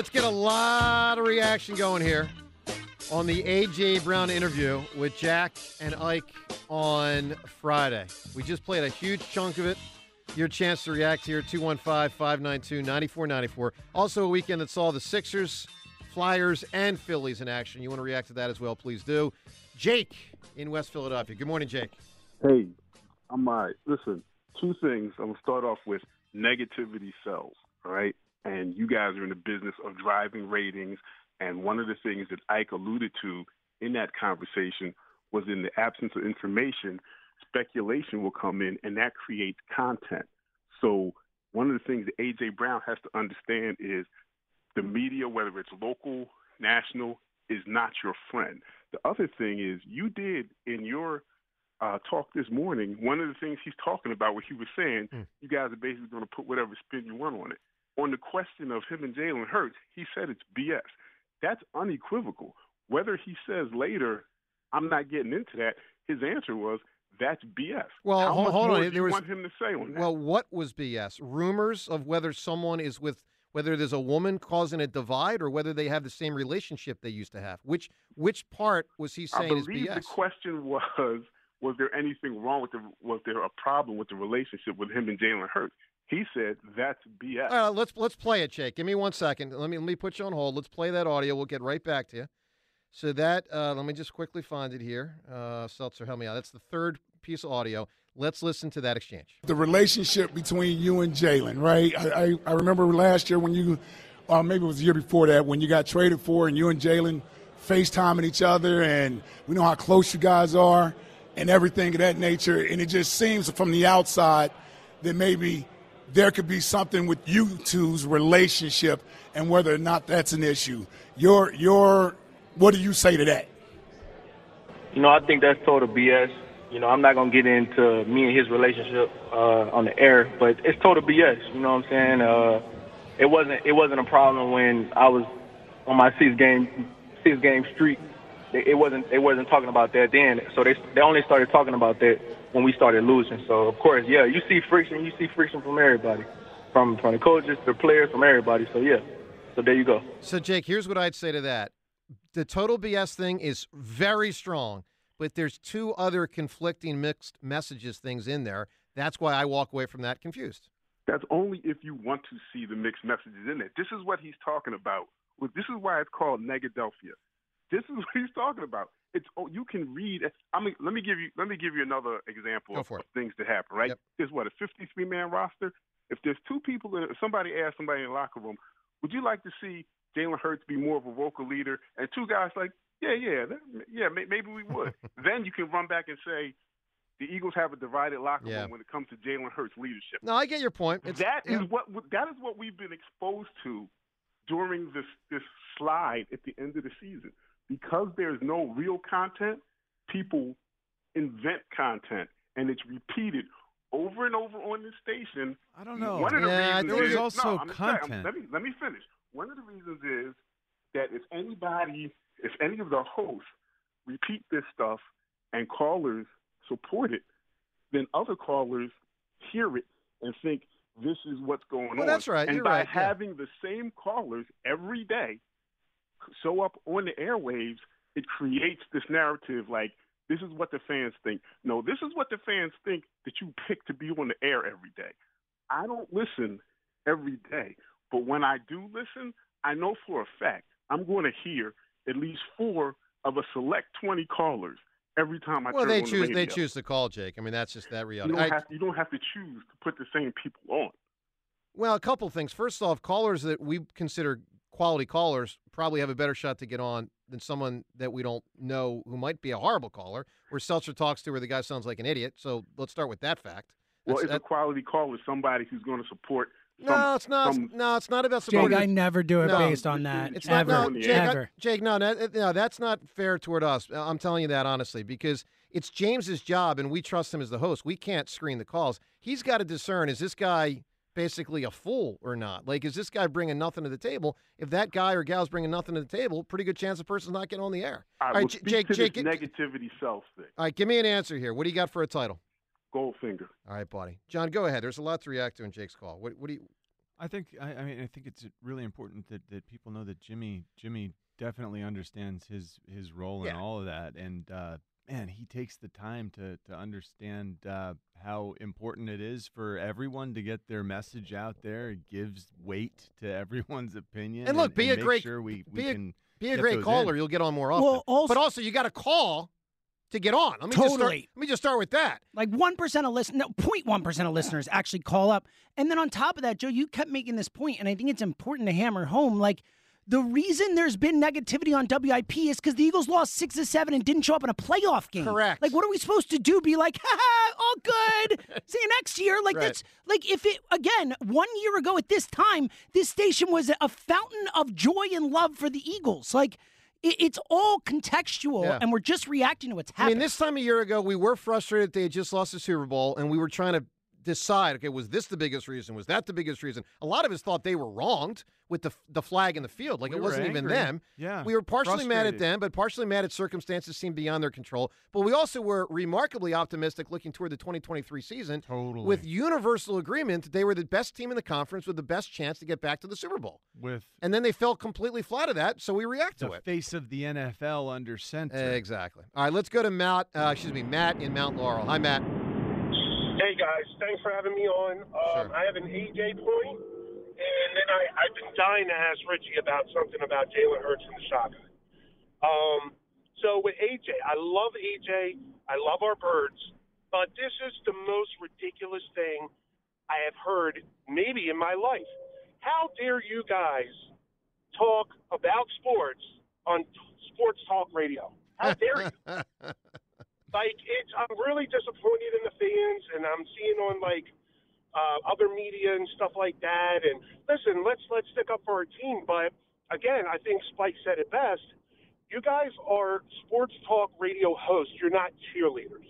Let's get a lot of reaction going here on the AJ Brown interview with Jack and Ike on Friday. We just played a huge chunk of it. Your chance to react here 215 592 9494. Also, a weekend that saw the Sixers, Flyers, and Phillies in action. You want to react to that as well, please do. Jake in West Philadelphia. Good morning, Jake. Hey, I'm all right. Listen, two things. I'm going to start off with negativity sells, all right? And you guys are in the business of driving ratings. And one of the things that Ike alluded to in that conversation was in the absence of information, speculation will come in, and that creates content. So one of the things that AJ Brown has to understand is the media, whether it's local, national, is not your friend. The other thing is you did in your uh, talk this morning. One of the things he's talking about, what he was saying, Hmm. you guys are basically going to put whatever spin you want on it. On the question of him and Jalen Hurts, he said it's BS. That's unequivocal. Whether he says later, I'm not getting into that. His answer was, that's BS. Well, How hold, hold on. There was want him to say on that? Well, what was BS? Rumors of whether someone is with whether there's a woman causing a divide or whether they have the same relationship they used to have. Which which part was he saying is BS? the question was, was there anything wrong with the, was there a problem with the relationship with him and Jalen Hurts? He said that's BS. All right, let's let's play it, Jake. Give me one second. Let me let me put you on hold. Let's play that audio. We'll get right back to you. So that uh, let me just quickly find it here. Uh, Seltzer, help me out. That's the third piece of audio. Let's listen to that exchange. the relationship between you and Jalen, right? I, I, I remember last year when you, or maybe it was the year before that, when you got traded for and you and Jalen FaceTiming each other, and we know how close you guys are and everything of that nature. And it just seems from the outside that maybe there could be something with you two's relationship and whether or not that's an issue. Your, your, what do you say to that? You know, I think that's total BS. You know, I'm not gonna get into me and his relationship uh, on the air, but it's total BS. You know what I'm saying? Uh, it wasn't it wasn't a problem when I was on my six game six game streak. It it wasn't they wasn't talking about that then. So they they only started talking about that when we started losing. So of course, yeah, you see friction. You see friction from everybody, from from the coaches, the players, from everybody. So yeah. So there you go. So Jake, here's what I'd say to that. The total BS thing is very strong, but there's two other conflicting mixed messages things in there. That's why I walk away from that confused. That's only if you want to see the mixed messages in it. This is what he's talking about. This is why it's called Negadelphia. This is what he's talking about. It's oh, you can read. I mean, let me give you let me give you another example of, it. things that happen. Right? Yep. There's what a 53 man roster. If there's two people, if somebody asks somebody in the locker room, would you like to see Jalen Hurts be more of a vocal leader? And two guys like, yeah, yeah, that, yeah, may, maybe we would. then you can run back and say. The Eagles have a divided locker Yeah. room when it comes to Jalen Hurts' leadership. No, I get your point. It's, That is yeah. what that is what we've been exposed to during this this slide at the end of the season. Because there's no real content, people invent content and it's repeated over and over on this station. I don't know. One of the Yeah, I reasons think There was also no, I'm saying, content. let me let me finish. One of the reasons is that if anybody, if any of the hosts repeat this stuff and callers support it, then other callers hear it and think this is what's going Well, on. that's right. And You're by right, yeah. having the same callers every day show up on the airwaves, it creates this narrative like this is what the fans think. No, this is what the fans think that you pick to be on the air every day. I don't listen every day, but when I do listen, I know for a fact I'm going to hear at least four of a select 20 callers every time I well, turn they on choose. the they choose to call Jake. I mean, that's just that You reality. don't, I- have, you don't have to choose to put the same people on. Well, a couple things. First off, callers that we consider quality callers probably have a better shot to get on than someone that we don't know who might be a horrible caller. Where Seltzer talks to where the guy sounds like an idiot. So let's start with that fact. Well, That's- it's a quality caller, is somebody who's going to support. no, some- it's not. some- no, it's not about Jake, supporting. I never do it No. based on that. It's ever, not, no, Jake, I- Jake, no, no, no, that's not fair toward us. Uh, I'm telling you that honestly because it's James's job, and we trust him as the host. We can't screen the calls. He's got to discern: is this guy basically a fool or not? Like, is this guy bringing nothing to the table? If that guy or gal's bringing nothing to the table, pretty good chance the person's not getting on the air. All All right, right, well, J- speak Jake, to Jake, this negativity self thing. all right, give me an answer here. What do you got for a title? Goldfinger. All right, buddy. John, go ahead. There's a lot to react to in Jake's call. What, what do you? I think I, I mean I think it's really important that, that people know that Jimmy Jimmy definitely understands his his role in all of that, and uh, man, he takes the time to to understand uh, how important it is for everyone to get their message out there. It gives weight to everyone's opinion, And look, be a great- sure we, we be a- can Be a great caller. in. You'll get on more often. Well, also- but also, you got to call to get on. Let me just start. Let me just start with that. Like one percent of listen, no, 0.1 percent of listeners actually call up. And then on top of that, Joe, you kept making this point, and I think it's important to hammer home. Like the reason there's been negativity on WIP is because the Eagles lost six to seven and didn't show up in a playoff game. Correct. Like, what are we supposed to do? Be like, ha all good. See you next year. Like Right. that's like if it again one year ago at this time, this station was a fountain of joy and love for the Eagles. Like. It's all contextual, Yeah. and we're just reacting to what's I happening. mean, this time a year ago, we were frustrated that they had just lost the Super Bowl, and we were trying to decide, okay, was this the biggest reason? Was that the biggest reason? A lot of us thought they were wronged with the the flag in the field, like We it wasn't even them. Yeah, we were partially mad at them, but partially mad at circumstances seemed beyond their control. But we also were remarkably optimistic looking toward the 2023 season. Totally. with universal agreement that they were the best team in the conference with the best chance to get back to the Super Bowl. with And then they fell completely flat of that, so we react to the it. face of the NFL under center. Exactly. All right, let's go to Matt. Uh, excuse me, Matt in Mount Laurel. Hi, Matt. Hey guys, thanks for having me on. Um, Sure. I have an AJ point, and then I, I've been dying to ask Richie about something about Jalen Hurts and the shotgun. Um, so with AJ, I love AJ. I love our birds, but this is the most ridiculous thing I have heard maybe in my life. How dare you guys talk about sports on t- sports talk radio? How dare you? like it's I'm really disappointed in the fans and I'm seeing on like uh, other media and stuff like that. And listen let's let's stick up for our team. But again I think Spike said it best. You guys are sports talk radio hosts. You're not cheerleaders.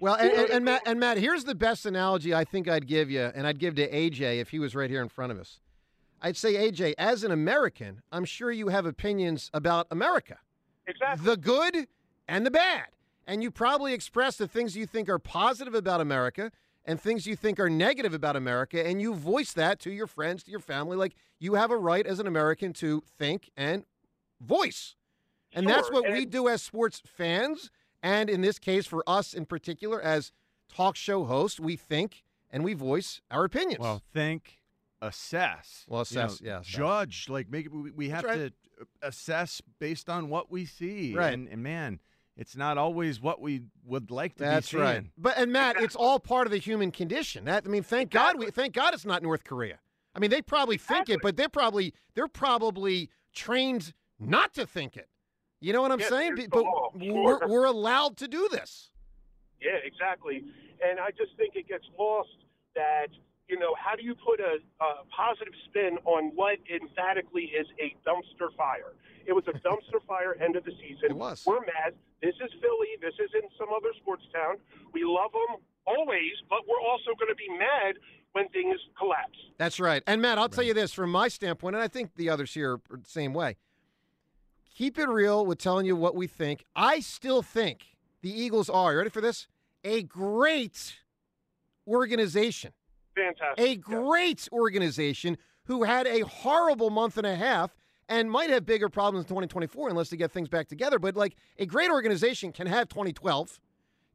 Well, and, and, and Matt, and Matt, here's the best analogy I think I'd give you, and I'd give to AJ if he was right here in front of us. I'd say, AJ, as an American, I'm sure you have opinions about America, exactly. The good and the bad, and you probably express the things you think are positive about America and things you think are negative about America, and you voice that to your friends, to your family. Like you have a right as an American to think and voice. And that's Sure, what we do as sports fans. And in this case, for us in particular, as talk show hosts, we think and we voice our opinions. Well, think, assess. Well, you know, assess, yeah, assess. Judge, like make it, we, we have right. to assess based on what we see. Right. And, and man, it's not always what we would like to That's be seeing. right. But and Matt, it's all part of the human condition. That I mean, thank God we thank God it's not North Korea. I mean, they probably think it, but they're probably they're probably trained not to think it. You know what I'm Yes, saying? there's But law, we're, sure. we're allowed to do this. Yeah, exactly. And I just think it gets lost that, you know, how do you put a, a positive spin on what emphatically is a dumpster fire? It was a dumpster fire end of the season. It was. We're mad. This is Philly. This is in some other sports town. We love them always, but we're also going to be mad when things collapse. That's right. And Matt, I'll tell you this from my standpoint, and I think the others here are the same way. Keep it real with telling you what we think. I still think the Eagles are, you ready for this? A great organization. Fantastic. A great organization who had a horrible month and a half and might have bigger problems in 2024 unless they get things back together. But like a great organization can have 2012,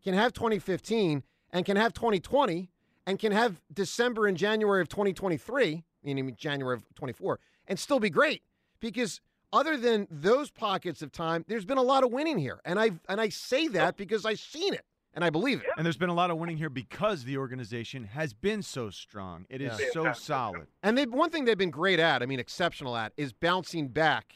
can have 2015, and can have 2020, and can have December and January of 2023, meaning January of 24, and still be great because other than those pockets of time, there's been a lot of winning here, and I and I say that because I've seen it and I believe it. And there's been a lot of winning here because the organization has been so strong. It is Yeah. so solid. And they one thing they've been great at, I mean exceptional at, is bouncing back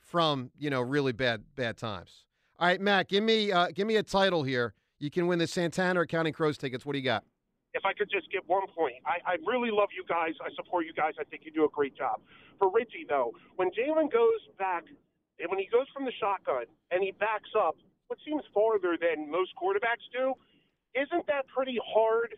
from, you know, really bad bad times. All right, Matt, give me uh, give me a title here. You can win the Santana or Counting Crows tickets. What do you got? if I could just get one point, I, I really love you guys. I support you guys. I think you do a great job. For Richie, though, when Jalen goes back, when he goes from the shotgun and he backs up, what seems farther than most quarterbacks do, isn't that pretty hard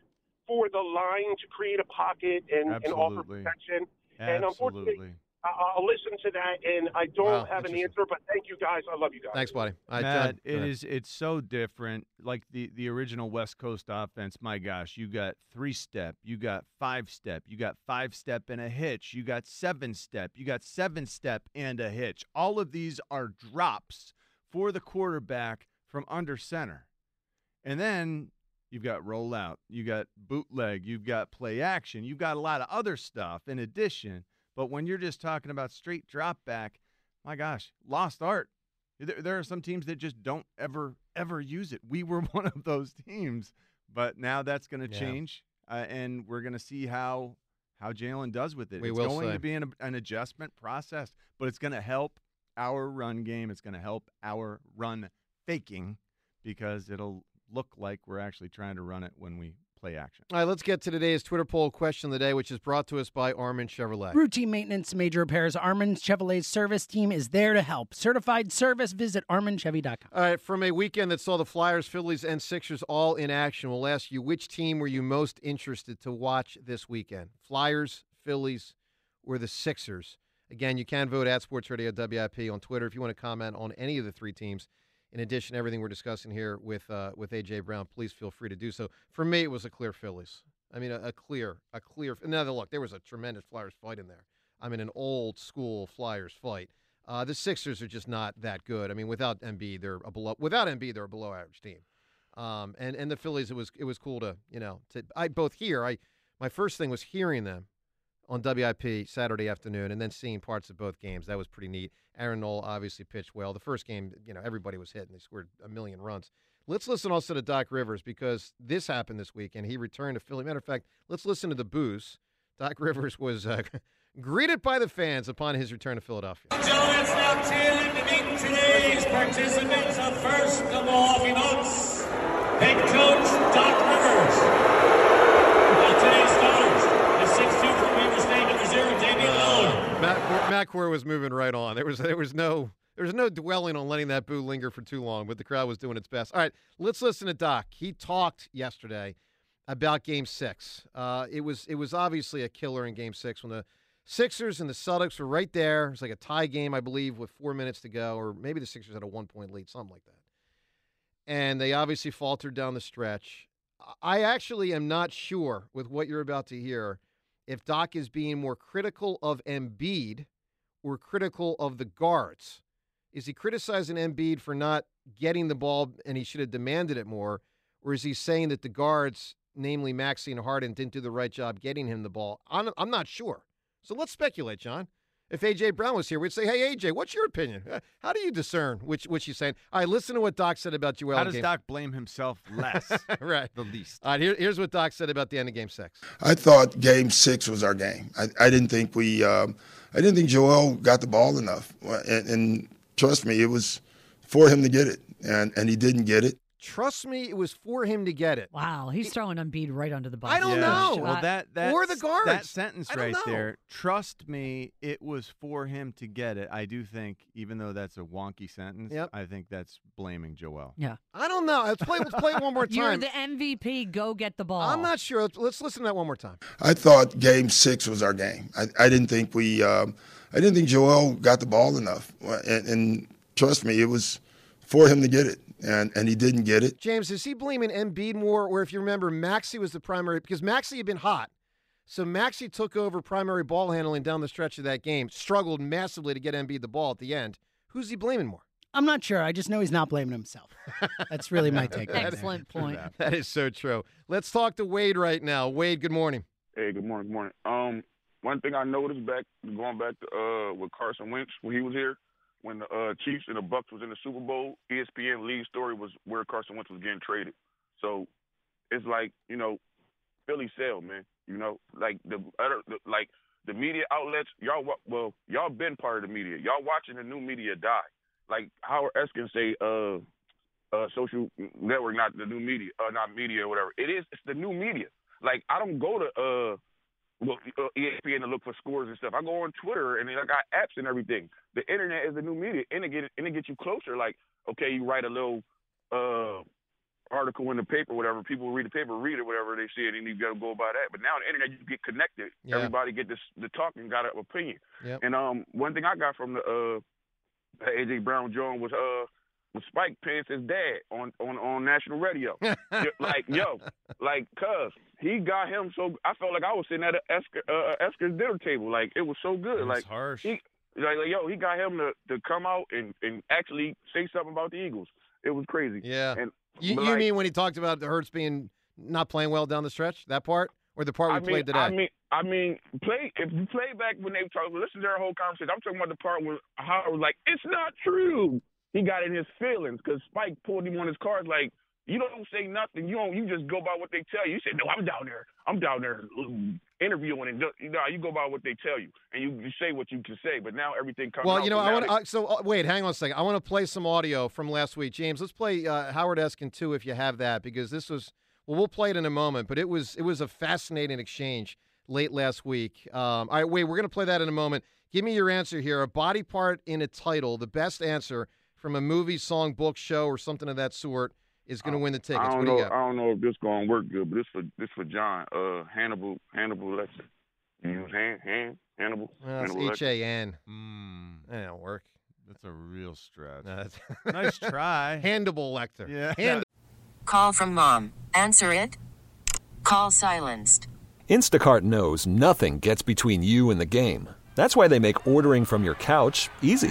for the line to create a pocket and, and offer Absolutely. protection? And unfortunately, Absolutely. I, I'll listen to that, and I don't Wow, have an answer, but thank you guys. I love you guys. Thanks, buddy. All right, Matt, John, go it ahead. is it's so different. Like the the original West Coast offense, my gosh, you got three step, you got five step, you got five step and a hitch, you got seven step, you got seven step and a hitch. All of these are drops for the quarterback from under center. And then you've got rollout, you've got bootleg, you've got play action, you've got a lot of other stuff in addition. But when you're just talking about straight drop back, my gosh, lost art. There, there are some teams that just don't ever, ever use it. We were one of those teams, but now that's going to Yeah. change, uh, and we're going to see how how Jalen does with it. We it's going see. to be an, an adjustment process, but it's going to help our run game. It's going to help our run faking because it'll look like we're actually trying to run it when we play action. All right, let's get to today's Twitter poll question of the day, which is brought to us by Armin Chevrolet. Routine maintenance, major repairs. Armin Chevrolet's service team is there to help. Certified service. Visit ArminChevy.com. All right, from a weekend that saw the Flyers, Phillies, and Sixers all in action, we'll ask you which team were you most interested to watch this weekend? Flyers, Phillies, or the Sixers? Again, you can vote at Sports Radio WIP on Twitter if you want to comment on any of the three teams. In addition, everything we're discussing here with uh, with AJ Brown, please feel free to do so. For me, it was a clear Phillies. I mean, a, a clear, a clear. Now, look, there was a tremendous Flyers fight in there. I mean, an old school Flyers fight. Uh, the Sixers are just not that good. I mean, without Embiid, they're a below. Without Embiid, they're a below average team. Um, and and the Phillies, it was it was cool to you know to I both hear. I my first thing was hearing them on WIP Saturday afternoon, and then seeing parts of both games. That was pretty neat. Aaron Nola obviously pitched well. The first game, you know, everybody was hitting. They scored a million runs. Let's listen also to Doc Rivers because this happened this week, and he returned to Philly. Matter of fact, let's listen to the booze. Doc Rivers was uh, greeted by the fans upon his return to Philadelphia. Gentlemen, it's now time to meet today's participants First of Milwaukee Core was moving right on. There was there was no there was no dwelling on letting that boo linger for too long, but the crowd was doing its best. All right, let's listen to Doc. He talked yesterday about Game Six. Uh, it was it was obviously a killer in Game Six when the Sixers and the Celtics were right there. It was like a tie game, I believe, with four minutes to go, or maybe the Sixers had a one point lead, something like that. And they obviously faltered down the stretch. I actually am not sure with what you're about to hear if Doc is being more critical of Embiid or critical of the guards. Is he criticizing Embiid for not getting the ball and he should have demanded it more? Or is he saying that the guards, namely Maxey and Harden, didn't do the right job getting him the ball? I'm, I'm not sure. So let's speculate, John. If AJ Brown was here, we'd say, "Hey AJ, what's your opinion? Uh, How do you discern which which he's saying?" All right, listen to what Doc said about Joel. How in does game- Doc blame himself less? right, the least. All right, here, here's what Doc said about the end of Game Six. I thought Game Six was our game. I, I didn't think we, um, I didn't think Joel got the ball enough, and, and trust me, it was for him to get it, and and he didn't get it. Trust me, it was for him to get it. Wow, he's throwing Embiid right under the bus. I don't Yeah. know. Well, that that or the guards. that sentence right know. there. Trust me, it was for him to get it. I do think, even though that's a wonky sentence, Yep. I think that's blaming Joel. Yeah. I don't know. Let's play. Let's play it one more time. You're time. the MVP. Go get the ball. I'm not sure. Let's, let's listen to that one more time. I thought Game Six was our game. I, I didn't think we, um, I didn't think Joel got the ball enough, and, and trust me, it was for him to get it, and and he didn't get it. James, is he blaming Embiid more, or if you remember, Maxey was the primary because Maxey had been hot. So Maxey took over primary ball handling down the stretch of that game, struggled massively to get Embiid the ball at the end. Who's he blaming more? I'm not sure. I just know he's not blaming himself. That's really my take. on it. Excellent point. That is so true. Let's talk to Wade right now. Wade, good morning. Hey, good morning, good morning. Um, one thing I noticed back going back to uh with Carson Wentz when he was here, when the uh, Chiefs and the Bucks was in the Super Bowl, ESPN lead story was where Carson Wentz was getting traded. So it's like you know, Philly sell, man. You know, like the other the, like the media outlets, y'all well, y'all been part of the media. Y'all watching the new media die. Like Howard Eskin say, uh, uh, social network, not the new media, uh, not media or whatever. It is. It's the new media. Like I don't go to uh, well, uh, ESPN to look for scores and stuff. I go on Twitter and I got apps and everything. The internet is the new media, and it get and it gets you closer. Like okay, you write a little uh article in the paper, whatever. People read the paper, read it, whatever they see it, and you got to go by that. But now on the internet, you get connected. Yeah. Everybody get this the talk and got an opinion. Yep. And um, one thing I got from the uh, AJ Brown John was uh, was Spike Pence his dad on on on national radio. Like yo, like cuz he got him so I felt like I was sitting at a Eskin, uh, Eskin's dinner table. Like it was so good. That's like harsh. He, like, like yo, he got him to to come out and and actually say something about the Eagles. It was crazy. Yeah. And You, you like, mean when he talked about the Hurts being not playing well down the stretch? That part, or the part we I mean, played today? I mean, I mean, play if you play back when they talk, listen to their whole conversation. I'm talking about the part where Howard was like, "It's not true." He got in his feelings because Spike pulled him on his cards. Like, you don't say nothing. You don't. You just go by what they tell you. You say, "No, I'm down there. I'm down there um, interviewing." And you know, you go by what they tell you, and you, you say what you can say. But now everything comes. well, you know, I want they- to. So uh, wait, hang on a second. I want to play some audio from last week, James. Let's play uh, Howard Eskin too, if you have that, because this was. Well, we'll play it in a moment, but it was it was a fascinating exchange late last week. Um, all right, wait, we're going to play that in a moment. Give me your answer here. A body part in a title, the best answer from a movie, song, book, show, or something of that sort is going to win the tickets. I don't do you know. got? I don't know if this gonna work good, but this for this for John. Uh, Hannibal Hannibal Lecter. You use Han, Han Hannibal. Well, it's Hannibal H Lecter. A N. Mm, That don't work. that's a real stretch. No, that's- nice try. Handable Lecter. Yeah. Hand- Call from mom. Answer it. Call silenced. Instacart knows nothing gets between you and the game. That's why they make ordering from your couch easy.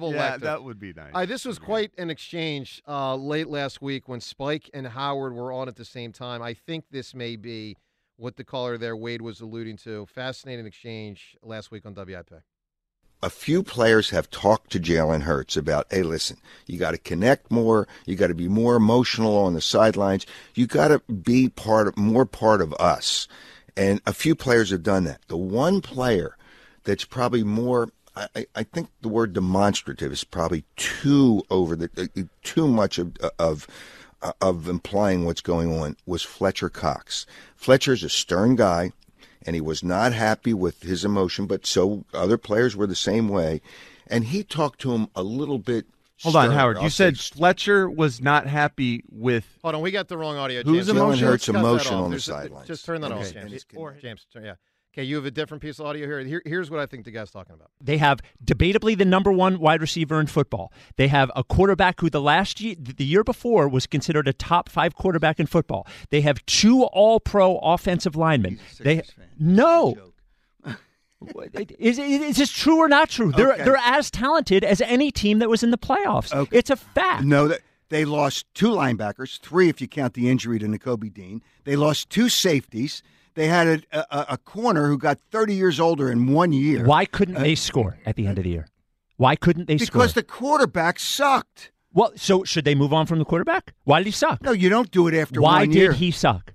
Yeah, Lecter. that would be nice. Uh, this was quite an exchange uh, late last week when Spike and Howard were on at the same time. I think this may be what the caller there, Wade, was alluding to. Fascinating exchange last week on WIP. a few players have talked to Jalen Hurts about, hey, listen, you got to connect more. You got to be more emotional on the sidelines. You got to be part of more part of us. And a few players have done that. The one player that's probably more, I, I- I think the word demonstrative is probably too over the, uh, uh too much of, uh, of, uh, of implying what's going on was Fletcher Cox. Fletcher's a stern guy and he was not happy with his emotion, but so other players were the same way. And he talked to him a little bit. Hold on. Howard. I'll You say said Fletcher was not happy with. Hold on, we got the wrong audio. Who's James. emotion? Let's Hurts that emotion off. on the There's a- sidelines. Just turn that Okay. off, James. Or James, turn- yeah. Okay, you have a different piece of audio here. here. Here's what I think the guy's talking about. They have debatably the number one wide receiver in football. They have a quarterback who the last year, the year before was considered a top five quarterback in football. They have two All Pro offensive linemen. They no. Is, is this true or not true? They're Okay. they're as talented as any team that was in the playoffs. It's a fact. No, that they lost two linebackers, three if you count the injury to Nakobe Dean. They lost two safeties. They had a, a, a corner who got 30 years older in one year. Why couldn't Uh, they score at the end of the year? Why couldn't they score? Because the quarterback sucked. Well, so should they move on from the quarterback? Why did he suck? No, you don't do it after Why one did he suck?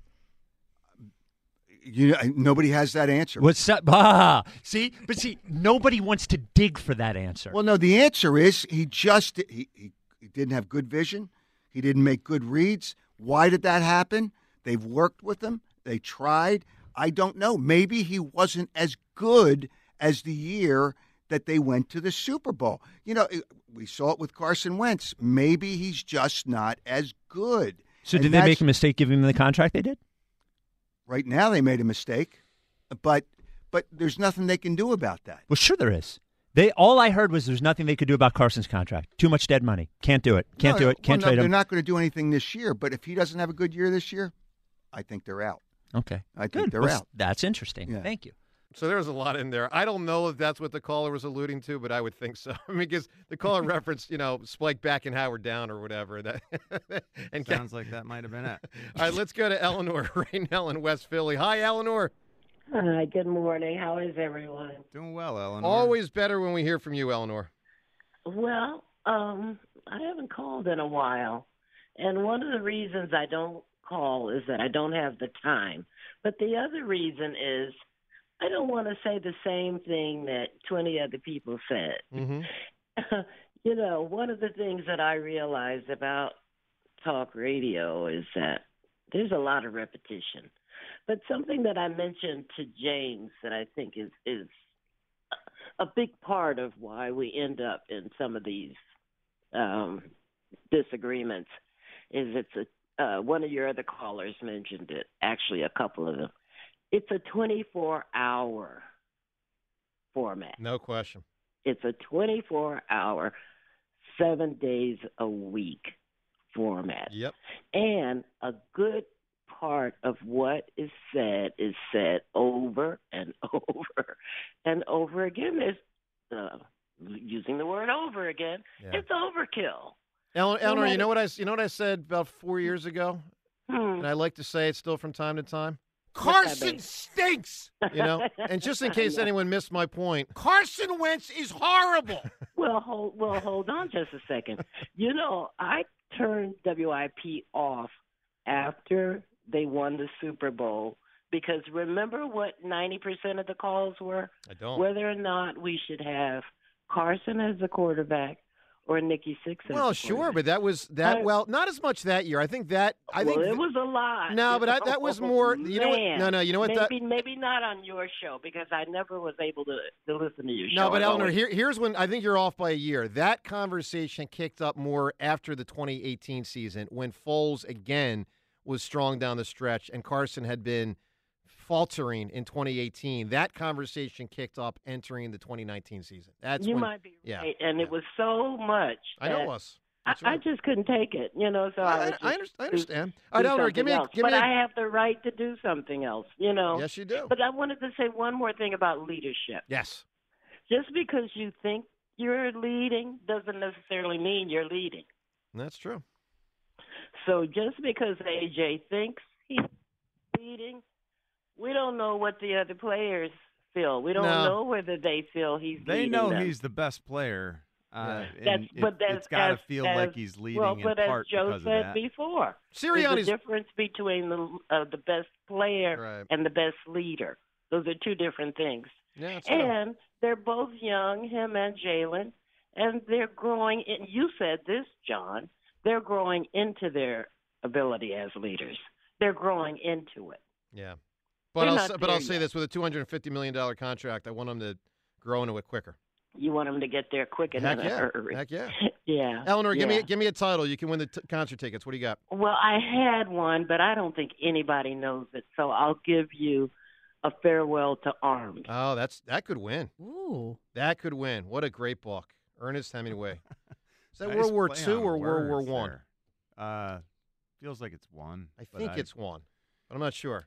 You, nobody has that answer. What's that? Ah, see, but see, nobody wants to dig for that answer. Well, no, the answer is he just he, he, he didn't have good vision. He didn't make good reads. Why did that happen? They've worked with him. They tried. I don't know. Maybe he wasn't as good as the year that they went to the Super Bowl. You know, we saw it with Carson Wentz. Maybe he's just not as good. So And did they make a mistake giving him the contract they did? Right now, they made a mistake, but but there's nothing they can do about that. Well, sure there is. They all I heard was there's nothing they could do about Carson's contract. Too much dead money. Can't do it. Can't No, do it. Can't well, no, trade They're him. not going to do anything this year. But if he doesn't have a good year this year, I think they're out. Okay. I think Good. they're Well, out. That's interesting. Yeah. Thank you. So there was a lot in there. I don't know if that's what the caller was alluding to, but I would think so. I mean, because the caller referenced, you know, Spike back and Howard down or whatever. That and Sounds like that might have been it. All right, let's go to Eleanor right now in West Philly. Hi, Eleanor. Hi, good morning. How is everyone? Doing well, Eleanor. Always better when we hear from you, Eleanor. Well, um, I haven't called in a while. And one of the reasons I don't call is that I don't have the time. But the other reason is I don't want to say the same thing that 20 other people said. Mm-hmm. you know, one of the things that I realized about talk radio is that there's a lot of repetition. But something that I mentioned to James that I think is is a big part of why we end up in some of these um, disagreements is it's a uh, one of your other callers mentioned it. Actually, a couple of them. It's a 24 hour format. No question. It's a 24 hour, seven days a week format. Yep. And a good part of what is said is said over and over and over again. There's uh, using the word over again. Yeah. It's overkill. Eleanor, No Eleanor, you know what I you know what I said about four years ago, Hmm. and I like to say it still from time to time. Carson stinks. You know, and just in case anyone missed my point, Carson Wentz is horrible. well, hold well, hold on just a second. You know, I turned WIP off after they won the Super Bowl because remember what ninety percent of the calls were? I don't. Whether or not we should have Carson as the quarterback or Nikki Six Well, sure, but that was that. I- well, not as much that year. I think that. I well, think it was a lot. No, but I, that was more. You know what? No, no. You know what? That, Maybe maybe not on your show because I never was able to to listen to your show. No, but Eleanor, here, here's when I think you're off by a year. That conversation kicked up more after the 2018 season when Foles again was strong down the stretch and Carson had been faltering in 2018. That conversation kicked up entering the 2019 season. That's you when, might be yeah. right, and it was so much. I know that us. I, I just couldn't take it, you know. So I, I- was I just under- I understand. do All right, Eleanor, give me a- give me but a- I have the right to do something else, you know. Yes, you do. But I wanted to say one more thing about leadership. Yes. Just because you think you're leading doesn't necessarily mean you're leading. That's true. So just because AJ thinks he's leading, we don't know what the other players feel. We don't No. know whether they feel he's They know them. he's the best player. Uh, That's and but that's it's got to feel as- like he's leading well, in but as Joe said before, Sirianni's- there's a difference between the uh, the best player and the best leader. Those are two different things. Yeah, that's right. and they're both young, him and Jalen, and they're growing. And you said this, John. They're growing into their ability as leaders. They're growing into it. Yeah. But They're I'll but I'll there say this with a 250 million dollar contract, I want them to grow into it quicker. You want them to get there quick and Heck a yeah. hurry. Heck yeah. yeah. Eleanor, give me give me a title. You can win the t- concert tickets. What do you got? Well, I had one, but I don't think anybody knows it. So I'll give you A Farewell to Arms. Oh, that's that could win. Ooh. That could win. What a great book. Ernest Hemingway. Is that Nice World War play II or World War words One? Uh, feels like it's one. I but think it's one, but I'm not sure.